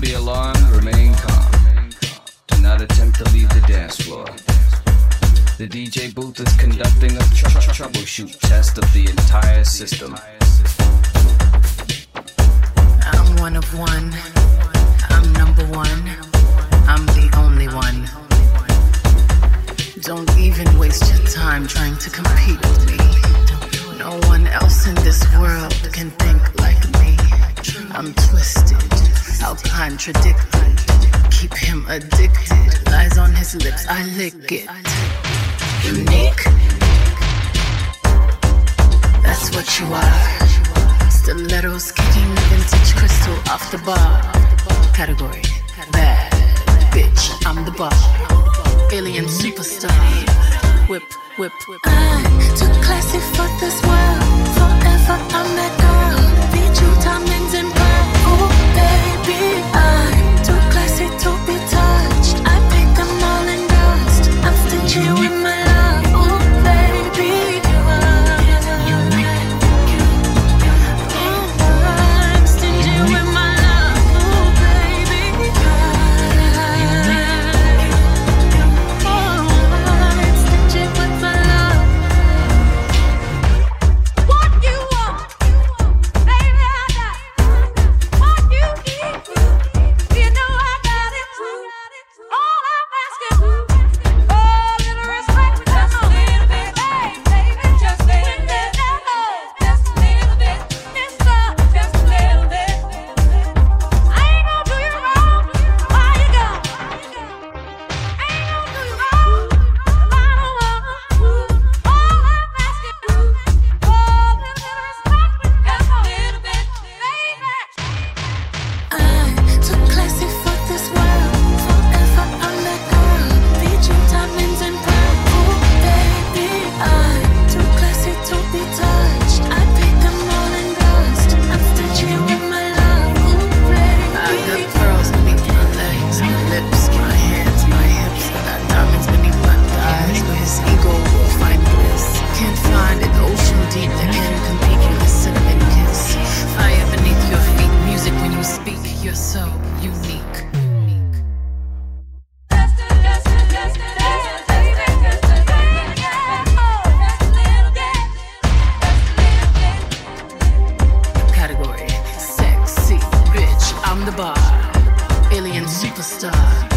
be alarmed, remain calm. Do not attempt to leave the dance floor. The DJ booth is conducting a tr- tr- troubleshoot test of the entire system. I'm one of one. I'm number one. I'm the only one. Don't even waste your time trying to compete with me. No one else in this world can think like me. I'm twisted. I'll contradict. Keep him addicted. Lies on his lips, I lick it. Unique. That's what you are. Stilettos kicking vintage crystal off the bar. Category bad. Bitch, I'm the boss. Alien superstar. Whip, whip, whip. I'm too classy for this. European superstar.